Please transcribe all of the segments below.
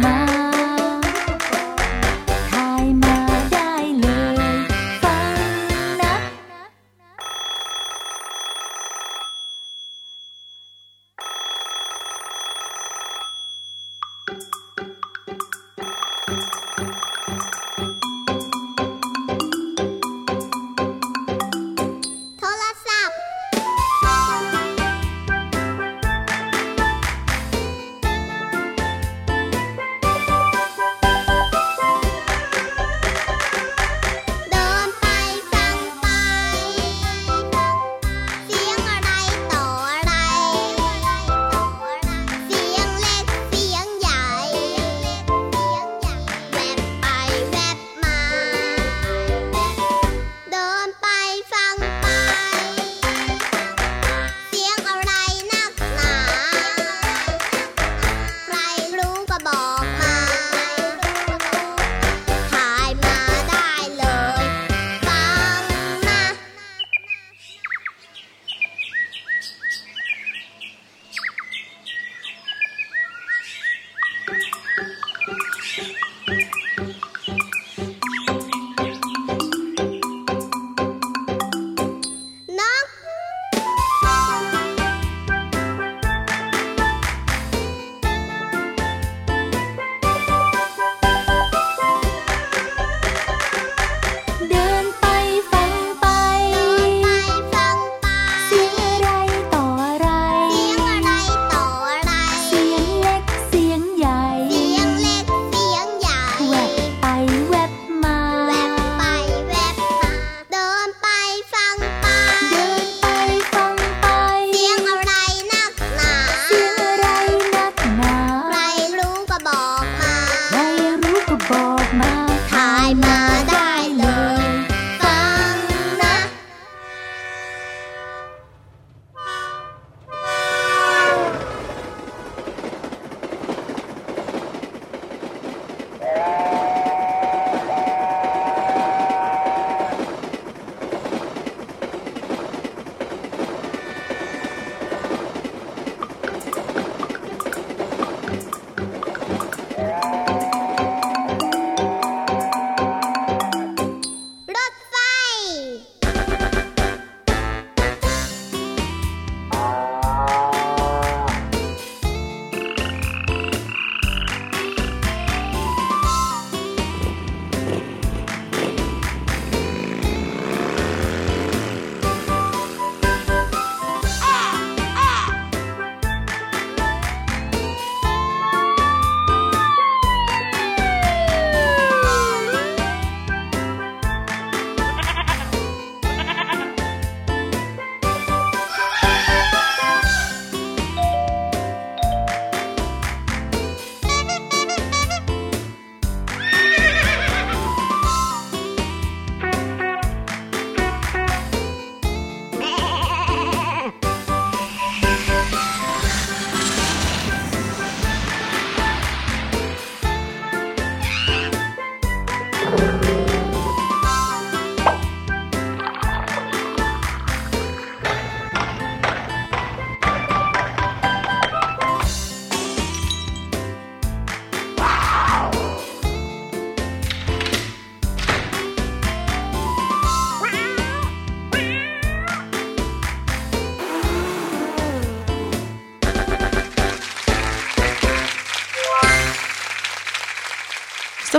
妈。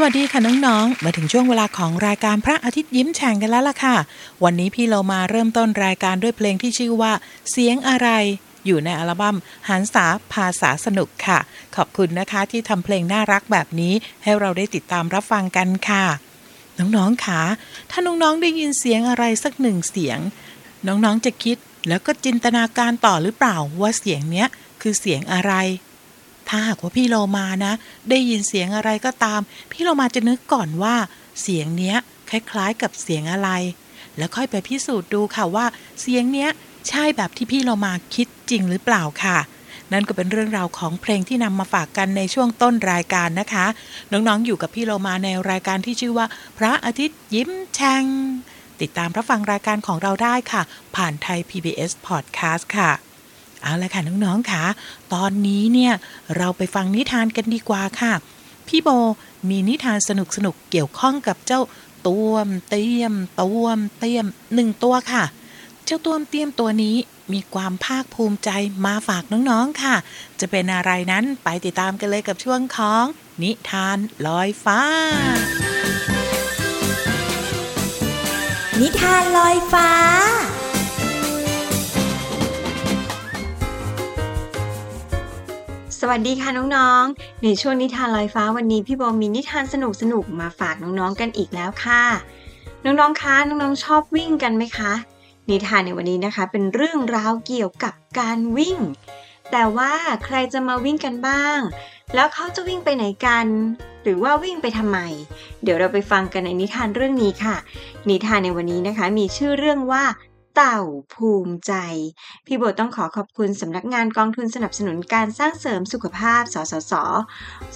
วัสดีค่ะน้องๆ มาถึงช่วงเวลาของรายการพระอาทิตย์ยิ้มแฉ่งกันแล้วล่ะค่ะ วันนี้พี่เรามาเริ่มต้นรายการด้วยเพลงที่ชื่อว่า เสียงอะไร อยู่ในอัลบั้มหันษาภาษาสนุกค่ะ ขอบคุณนะคะที่ทำเพลงน่ารักแบบนี้ ให้เราได้ติดตามรับฟังกันค่ะ น้องๆค่ะถ้าน้องๆได้ยินเสียงอะไรสักหนึ่งเสียง น้องๆจะคิดแล้วก็จินตนาการต่อหรือเปล่าว่าเสียงเนี้ยคือเสียงอะไร ถ้าหากว่าพี่โลมานะ ได้ยินเสียงอะไรก็ตาม พี่โลมาจะนึกก่อนว่า เสียงเนี้ยคล้ายๆกับเสียงอะไร แล้วค่อยไปพิสูจน์ดูค่ะว่า เสียงเนี้ยใช่แบบที่พี่โลมาคิดจริงหรือเปล่าค่ะ นั่นก็เป็นเรื่องราวของเพลงที่นำมาฝากกันในช่วงต้นรายการนะคะ น้องๆอยู่กับพี่โลมาในรายการที่ชื่อว่า พระอาทิตย์ยิ้มแฉ่งติดตามรับฟังรายการของเราได้ค่ะ ผ่านไทย PBS Podcast ค่ะ เอาละค่ะน้องๆค่ะ ตอนนี้เนี่ยเราไปฟังนิทานกันดีกว่าค่ะ พี่โบมีนิทานสนุกๆเกี่ยวข้องกับเจ้าตัวมเตียมตัวมเตียมหนึ่งตัวค่ะ เจ้าตัวมเตียมตัวนี้มีความภาคภูมิใจมาฝากน้องๆค่ะ จะเป็นอะไรนั้นไปติดตามกันเลยกับช่วงของ นิทานลอยฟ้า นิทานลอยฟ้า สวัสดีค่ะน้องๆ ในช่วงนิทานลอยฟ้าวันนี้พี่โบมีนิทานสนุกๆมาฝากน้องๆกันอีกแล้วค่ะ น้องๆ คะน้องๆ ชอบวิ่งกันไหมคะ นิทานในวันนี้นะคะเป็นเรื่องราวเกี่ยวกับการวิ่ง แต่ว่าใครจะมาวิ่งกันบ้าง แล้วเขาจะวิ่งไปไหนกัน หรือว่าวิ่งไปทำไม เดี๋ยวเราไปฟังกันในนิทานเรื่องนี้ค่ะ นิทานในวันนี้นะคะมีชื่อเรื่องว่า เต่าภูมิใจ พี่โบต้องขอขอบคุณสำนักงานกองทุนสนับสนุนการสร้างเสริมสุขภาพ สสส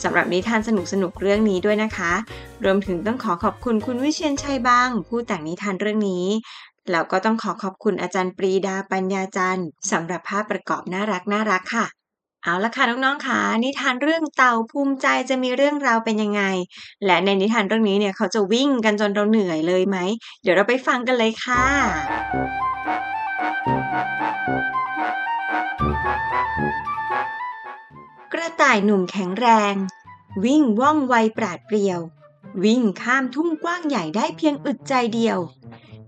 สำหรับนิทานสนุกสนุกๆเรื่องนี้ด้วยนะคะ รวมถึงต้องขอขอบคุณคุณวิเชียนชัยบาง ผู้แต่งนิทานเรื่องนี้แล้วก็ต้องขอขอบคุณอาจารย์ปรีดาปัญญาจันทร์สำหรับภาพประกอบน่ารักน่ารักค่ะ เอาละค่ะน้องๆค่ะนิทานเรื่องเต่าภูมิใจจะมีเรื่องราวเป็นยังไง และในนิทานเรื่องนี้เนี่ยเขาจะวิ่งกันจนเราเหนื่อยเลยไหม เดี๋ยวเราไปฟังกันเลยค่ะ กระต่ายหนุ่มแข็งแรง วิ่งว่องไวปราดเปรียว วิ่งข้ามทุ่งกว้างใหญ่ได้เพียงอึดใจเดียว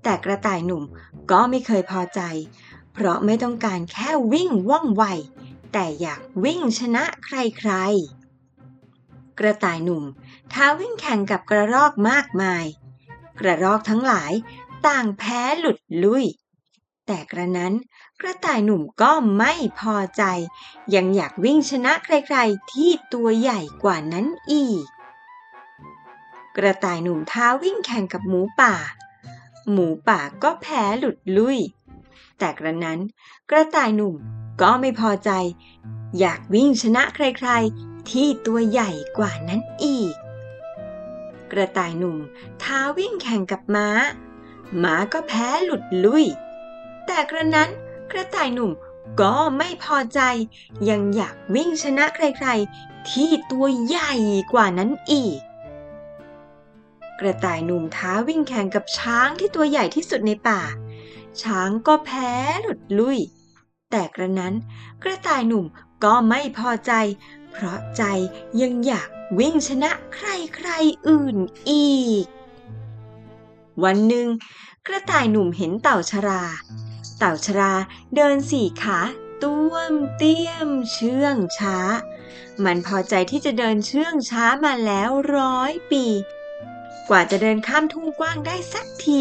แต่กระต่ายหนุ่มก็ไม่เคยพอใจ เพราะไม่ต้องการแค่วิ่งว่องไว แต่อยากวิ่งชนะใครๆ กระต่ายหนุ่มท้าวิ่งแข่งกับกระรอกมากมาย กระรอกทั้งหลายต่างแพ้หลุดลุย แต่กระนั้นกระต่ายหนุ่มก็ไม่พอใจ ยังอยากวิ่งชนะใครๆ ที่ตัวใหญ่กว่านั้นอีก กระต่ายหนุ่มท้าวิ่งแข่งกับหมูป่า หมูป่าก็แพ้หลุดลุย แต่กระนั้นกระต่ายหนุ่ม ก็ไม่พอใจ อยากวิ่งชนะใครๆ ที่ตัวใหญ่กว่านั้นอีก กระต่ายหนุ่มท้าวิ่งแข่งกับม้า ม้าก็แพ้หลุดลุย แต่กระนั้นกระต่ายหนุ่มก็ไม่พอใจ ยังอยากวิ่งชนะใครๆ ที่ตัวใหญ่กว่านั้นอีก กระต่ายหนุ่มท้าวิ่งแข่งกับช้างที่ตัวใหญ่ที่สุดในป่า ช้างก็แพ้หลุดลุย แต่กระนั้นกระต่ายหนุ่มก็ไม่พอใจ เพราะใจยังอยากวิ่งชนะใครๆอื่นอีก วันหนึ่ง กระต่ายหนุ่มเห็นเต่าชรา เต่าชราเดินสี่ขาต้วมเตี้ยมเชื่องช้า มันพอใจที่จะเดินเชื่องช้ามาแล้วร้อยปี กว่าจะเดินข้ามทุ่งกว้างได้สักที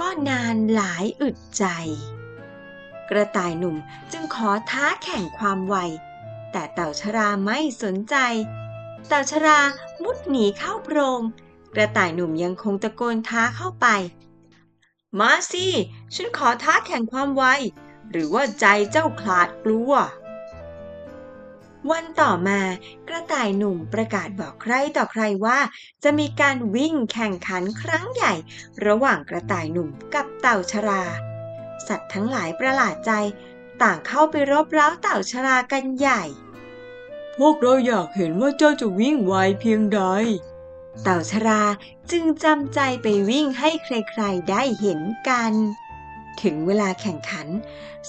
ก็นานหลายอึดใจ กระต่ายหนุ่มจึงขอท้าแข่งความไว แต่เต่าชราไม่สนใจ เต่าชรามุดหนีเข้าโพรง กระต่ายหนุ่มยังคงตะโกนท้าเข้าไป มาสิ ฉันขอท้าแข่งความไว หรือว่าใจเจ้าคลาดกลัว วันต่อมากระต่ายหนุ่มประกาศบอกใครต่อใครว่า จะมีการวิ่งแข่งขันครั้งใหญ่ ระหว่างกระต่ายหนุ่มกับเต่าชรา สัตว์ทั้งหลายประหลาดใจ ต่างเข้าไปรบเร้าเต่าชรากันใหญ่ พวกเราอยากเห็นว่าเจ้าจะวิ่งไวเพียงใด เต่าชราจึงจำใจไปวิ่งให้ใครๆได้เห็นกัน ถึงเวลาแข่งขัน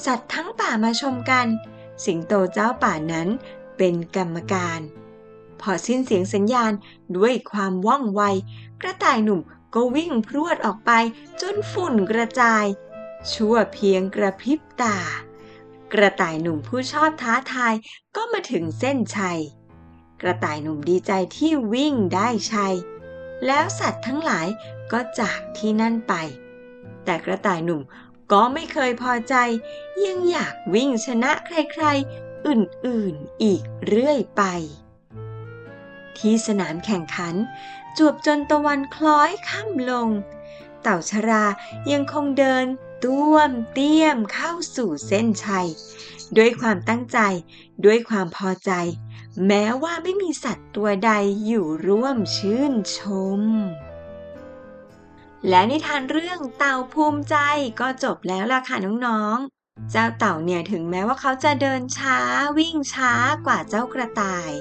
สัตว์ทั้งป่ามาชมกัน สิงโตเจ้าป่านั้นเป็นกรรมการ พอสิ้นเสียงสัญญาณด้วยความว่องไว กระต่ายหนุ่มก็วิ่งพรวดออกไปจนฝุ่นกระจาย ชั่วเพียงกระพริบตา กระต่ายหนุ่มผู้ชอบท้าทายก็มาถึงเส้นชัย กระต่ายหนุ่มดีใจที่วิ่งได้ชัย แล้วสัตว์ทั้งหลายก็จากที่นั่นไป แต่กระต่ายหนุ่มก็ไม่เคยพอใจ ยังอยากวิ่งชนะใครๆ อื่นๆอีกเรื่อยไป ที่สนามแข่งขัน จวบจนตะวันคล้อยค่ำลง เต่าชรายังคงเดินต้วมเตี้ยมเข้าสู่เส้นชัย ด้วยความตั้งใจ ด้วยความพอใจ แม้ว่าไม่มีสัตว์ตัวใดอยู่ร่วมชื่นชม และนิทานเรื่องเต่าภูมิใจก็จบแล้วล่ะค่ะน้องๆ เจ้าเต่าเนี่ยถึงแม้ว่าเขาจะเดินช้าวิ่งช้ากว่าเจ้ากระต่าย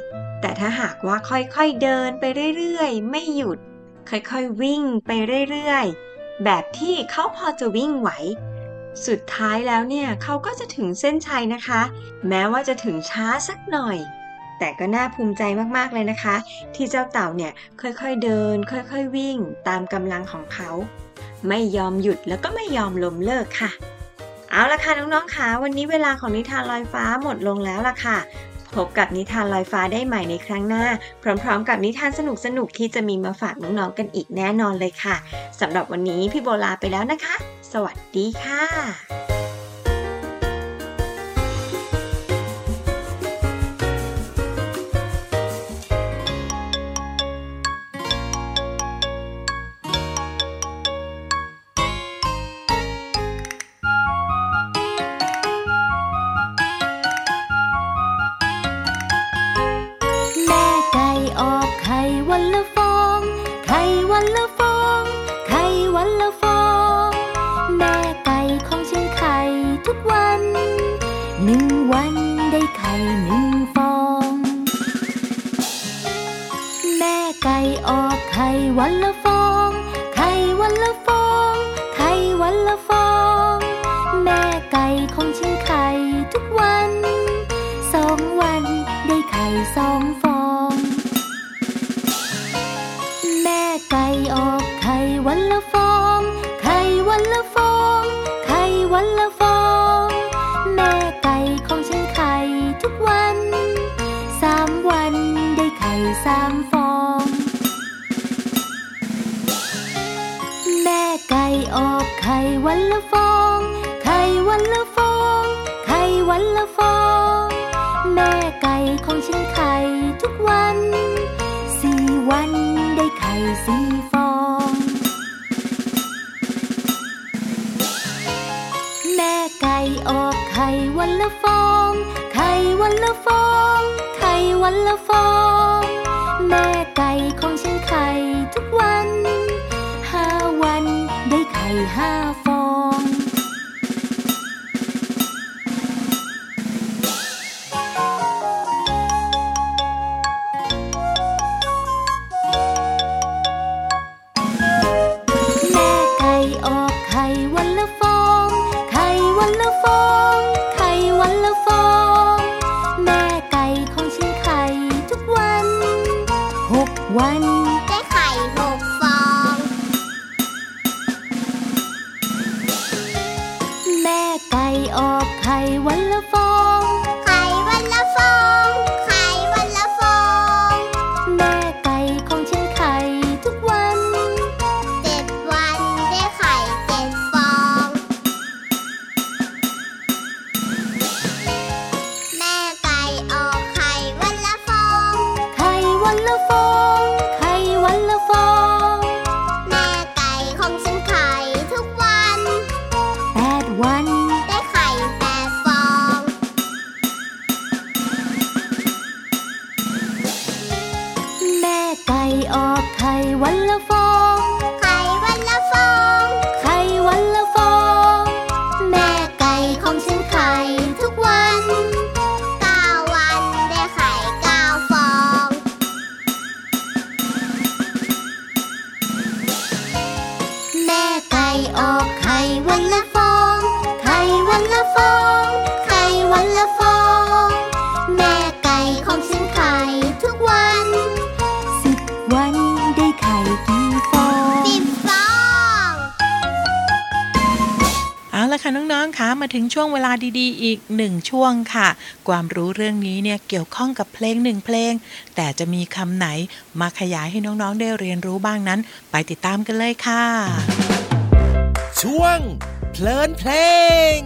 แต่ถ้าหากว่าค่อยๆเดินไปเรื่อยๆ ไม่หยุด ค่อยๆวิ่งไปเรื่อยๆ แบบที่เขาพอจะวิ่งไหว สุดท้ายแล้วเนี่ยเขาก็จะถึงเส้นชัยนะคะ แม้ว่าจะถึงช้าสักหน่อย แต่ก็น่าภูมิใจมากๆเลยนะคะ ที่เจ้าเต่าเนี่ยค่อยๆเดิน ค่อยๆวิ่งตามกำลังของเขา ไม่ยอมหยุดแล้วก็ไม่ยอมล้มเลิกค่ะเอาละค่ะน้องๆค่ะวันนี้เวลาของนิทานลอยฟ้าหมดลงแล้วล่ะค่ะ พบกับนิทานลอยฟ้าได้ใหม่ในครั้งหน้า พร้อมๆ กับนิทานสนุกๆ ที่จะมีมาฝากน้องๆกันอีกแน่นอนเลยค่ะสำหรับวันนี้พี่โบลาไปแล้วนะคะ สวัสดีค่ะ ไมาถึงช่วงเวลาดีๆ อีกหนึ่งช่วงค่ะ ความรู้เรื่องนี้เนี่ยเกี่ยวข้องกับเพลงหนึ่งเพลง แต่จะมีคำไหนมาขยายให้น้องๆได้เรียนรู้บ้างนั้น ไปติดตามกันเลยค่ะ ช่วงเพลินเพลง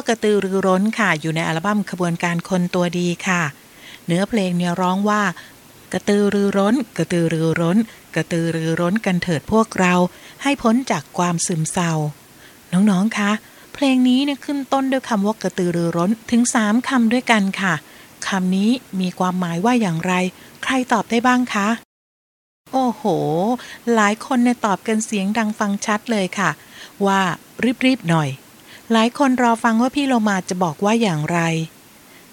ว่ากระตือรือร้นค่ะ อยู่ในอัลบั้มขบวนการคนตัวดีค่ะ เนื้อเพลงเนี่ยร้องว่า กระตือรือร้น กระตือรือร้น กระตือรือร้นกันเถิดพวกเรา ให้พ้นจากความซึมเศร้า น้องๆคะเพลงนี้เนี่ยขึ้นต้นด้วยคำว่ากระตือรือร้นถึงสามคำด้วยกันค่ะคำนี้มีความหมายว่าอย่างไร ใครตอบได้บ้างคะ โอ้โห หลายคนเนี่ยตอบกันเสียงดังฟังชัดเลยค่ะ ว่ารีบๆหน่อย หลายคนรอฟังว่าพี่โลมาจะบอกว่าอย่างไร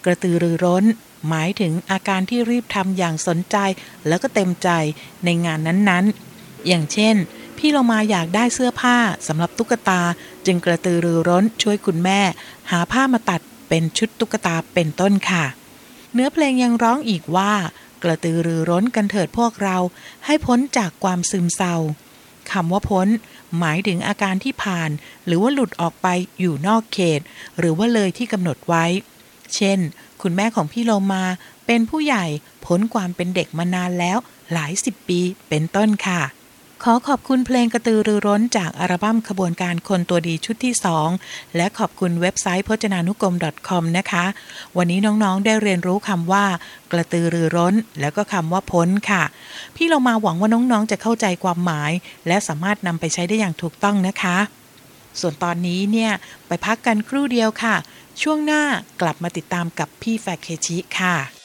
กระตือรือร้น หมายถึงอาการที่รีบทำอย่างสนใจแล้วก็เต็มใจในงานนั้นๆ อย่างเช่น พี่โลมาอยากได้เสื้อผ้าสำหรับตุ๊กตา จึงกระตือรือร้นช่วยคุณแม่ หาผ้ามาตัดเป็นชุดตุ๊กตาเป็นต้นค่ะ เนื้อเพลงยังร้องอีกว่า กระตือรือร้นกันเถิดพวกเรา ให้พ้นจากความซึมเศร้าคำว่าพ้น หมายถึงอาการที่ผ่าน หรือว่าหลุดออกไปอยู่นอกเขต หรือว่าเลยที่กำหนดไว้ เช่น คุณแม่ของพี่โลมาเป็นผู้ใหญ่พ้นความเป็นเด็กมานานแล้วหลายสิบปีเป็นต้นค่ะ ขอขอบคุณเพลงกระตือรือร้นจากอัลบั้มขบวนการคนตัวดีชุดที่ 2 และขอบคุณเว็บไซต์พจนานุกรม .com นะคะ วันนี้น้องๆได้เรียนรู้คำว่า กระตือรือร้น แล้วก็คำว่าพ้นค่ะ พี่เรามาหวังว่าน้องๆจะเข้าใจความหมาย และสามารถนำไปใช้ได้อย่างถูกต้องนะคะ ส่วนตอนนี้เนี่ยไปพักกันครู่เดียวค่ะ ช่วงหน้ากลับมาติดตามกับพี่แฟคเคชิค่ะ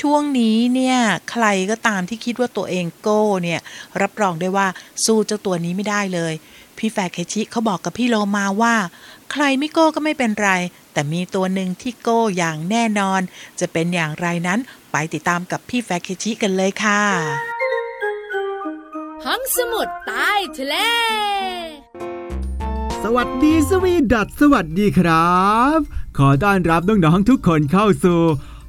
ช่วงนี้เนี่ยใครก็ตามที่คิดว่าตัวเองโก้เนี่ยรับรองได้ว่าสู้เจ้าตัวนี้ไม่ได้เลย พี่แฟร์เคชิเขาบอกกับพี่โลมาว่า ใครไม่โก้ก็ไม่เป็นไร แต่มีตัวหนึ่งที่โก้อย่างแน่นอน จะเป็นอย่างไรนั้นไปติดตามกับพี่แฟร์เคชิกันเลยค่ะ ห้องสมุดใต้ทะเลสวัสดีสวีดัตสวัสดีครับ ขอต้อนรับน้องๆทุกคนเข้าสู่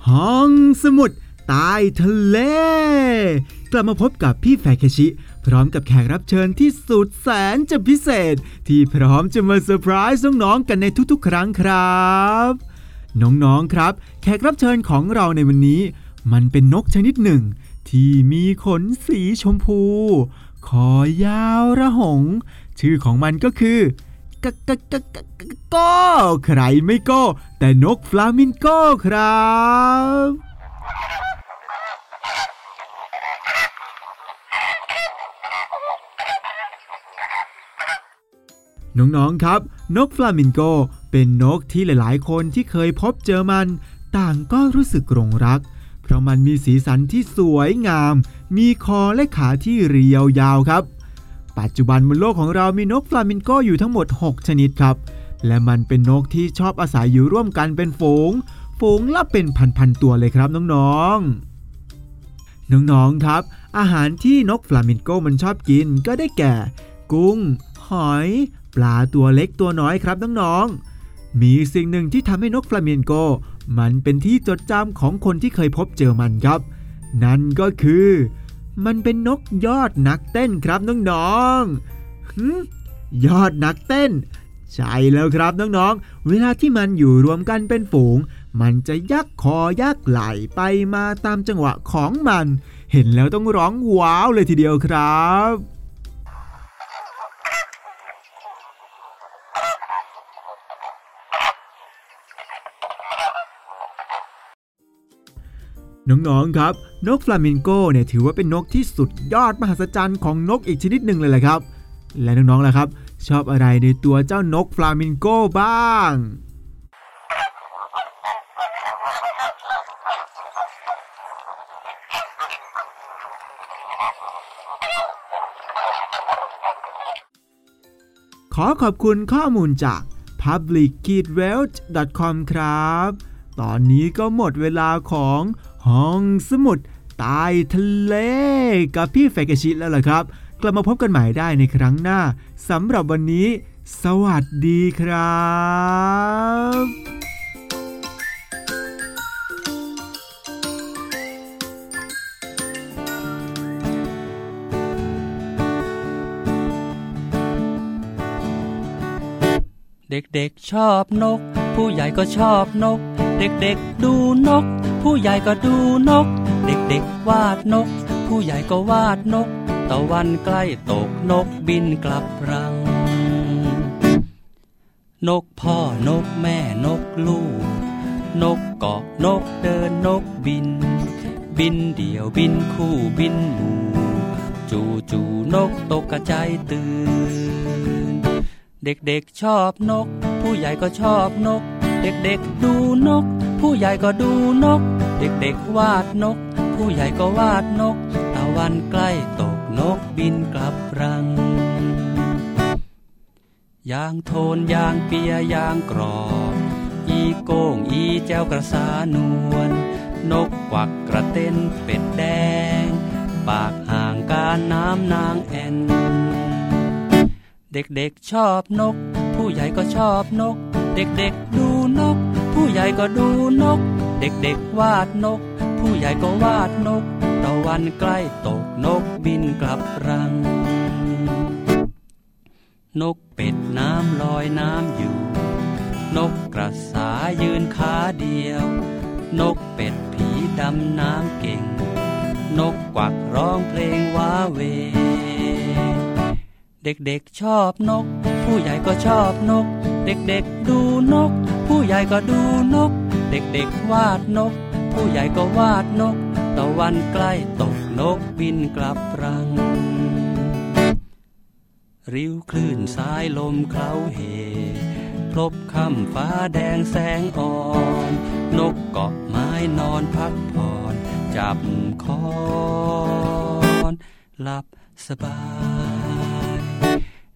ห้องสมุดใต้ทะเล กลับมาพบกับพี่แฟเคชิ พร้อมกับแขกรับเชิญที่สุดแสนจะพิเศษ ที่พร้อมจะมาเซอร์ไพรส์น้องๆกันในทุกๆ ครั้งครับ น้องๆครับ แขกรับเชิญของเราในวันนี้ มันเป็นนกชนิดหนึ่ง ที่มีขนสีชมพู คอยาวระหง ชื่อของมันก็คือ กกกกก็ใครไม่ก็ แต่นกฟลามิงโกครับ น้องๆครับ นกฟลามิงโก เป็นนกที่หลายๆ คนที่เคยพบเจอมัน ต่างก็รู้สึกหลงรัก เพราะมันมีสีสันที่สวยงาม มีคอและขาที่เรียวยาวครับ ปัจจุบันบนโลกของเรามีนกฟลามิงโกอยู่ทั้งหมด 6 ชนิดครับ และมันเป็นนกที่ชอบอาศัยอยู่ร่วมกันเป็นฝูง ฝูงละเป็นพันๆตัวเลยครับน้องๆ น้องๆครับ อาหารที่นกฟลามิงโกมันชอบกินก็ได้แก่ กุ้ง หอย ปลาตัวเล็กตัวน้อยครับน้องๆ มีสิ่งหนึ่งที่ทำให้นกฟลามิงโก มันเป็นที่จดจำของคนที่เคยพบเจอมันครับ นั่นก็คือ มันเป็นนกยอดนักเต้นครับน้องๆยอดนักเต้น ใช่แล้วครับน้องๆ เวลาที่มันอยู่รวมกันเป็นฝูง มันจะยักคอยักไหลไปมาตามจังหวะของมัน เห็นแล้วต้องร้องว้าวเลยทีเดียวครับ น้องๆครับ นกฟลามิงโกเนี่ยถือว่าเป็นนกที่สุดยอดมหัศจรรย์ของนกอีกชนิดหนึ่งเลยแหละครับ และน้องๆล่ะครับ ชอบอะไรในตัวเจ้านกฟลามิงโกบ้าง ขอขอบคุณข้อมูลจาก public-wealth.com ครับ ตอนนี้ก็หมดเวลาของห้องสมุดใต้ทะเลกับพี่แฟกชิแล้วล่ะครับ กลับมาพบกันใหม่ได้ในครั้งหน้าสำหรับวันนี้ สวัสดีครับเด็กๆชอบนก ผู้ใหญ่ก็ชอบนก เด็กๆดูนก ผู้ใหญ่ก็ดูนก เด็กๆวาดนก ผู้ใหญ่ก็วาดนก ตะวันใกล้ตกนกบินกลับรัง นกพ่อนกแม่นกลูก นกเกาะนกเดินนกบิน บินเดี่ยวบินคู่บินหมู่จูจูนกตกกระจายตื่น เด็กๆชอบนก ผู้ใหญ่ก็ชอบนก เด็กๆดูนก ผู้ใหญ่ก็ดูนก เด็กๆวาดนก ผู้ใหญ่ก็วาดนก ตะวันใกล้ตกนกบินกลับรัง ยางโทนยางเปียยางกรอบอีโก้งอีแจ้วกระสานวลนกกวักกระเต้นเป็ดแดง ปากห่างการน้ำนางแอนเด็กๆชอบนก ผู้ใหญ่ก็ชอบนก เด็กๆดูนก ผู้ใหญ่ก็ดูนก เด็กๆวาดนก ผู้ใหญ่ก็วาดนกตะวันใกล้ตกนกบินกลับรัง นกเป็ดน้ำลอยน้ำอยู่ นกกระสายืนขาเดียว นกเป็ดผีดำน้ำเก่ง นกกวักร้องเพลงว้าเว เด็กๆชอบนก ผู้ใหญ่ก็ชอบนก เด็กๆดูนก ผู้ใหญ่ก็ดูนก เด็กๆวาดนก ผู้ใหญ่ก็วาดนกตะวันใกล้ตกนกบินกลับรัง ริ้วคลื่นสายลมเคล้าเหพลบค่ำฟ้าแดงแสงอ่อน นกเกาะไม้นอนพักผ่อน จับคอนหลับสบาย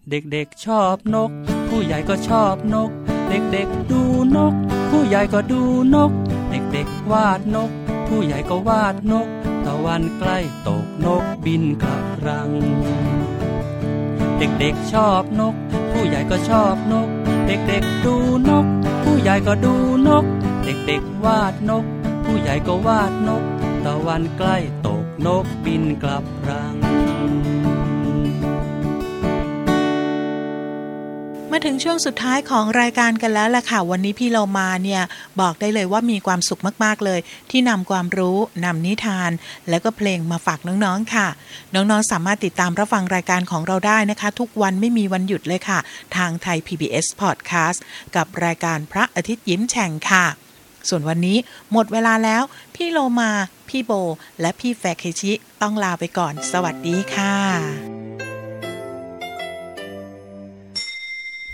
เด็กๆชอบนก ผู้ใหญ่ก็ชอบนก เด็กๆดูนก ผู้ใหญ่ก็ดูนก เด็กๆวาดนก ผู้ใหญ่ก็วาดนก ตะวันใกล้ตกนกบินกลับรัง เด็กๆชอบนก ผู้ใหญ่ก็ชอบนก เด็กๆดูนก ผู้ใหญ่ก็ดูนก เด็กๆวาดนก ผู้ใหญ่ก็วาดนก ตะวันใกล้ตกนกบินกลับรัง มาถึงช่วงสุดท้ายของรายการกันแล้วล่ะค่ะ วันนี้พี่เรามาเนี่ยบอกได้เลยว่ามีความสุขมากๆเลย ที่นำความรู้นำนิทาน แล้วก็เพลงมาฝากน้องๆค่ะ น้องๆสามารถติดตามรับฟังรายการของเราได้นะคะ ทุกวันไม่มีวันหยุดเลยค่ะ ทางไทย PBS Podcast กับรายการพระอาทิตย์ยิ้มแฉ่งค่ะ ส่วนวันนี้หมดเวลาแล้ว พี่โลมา พี่โบ และพี่แฟเคชิต้องลาไปก่อน สวัสดีค่ะ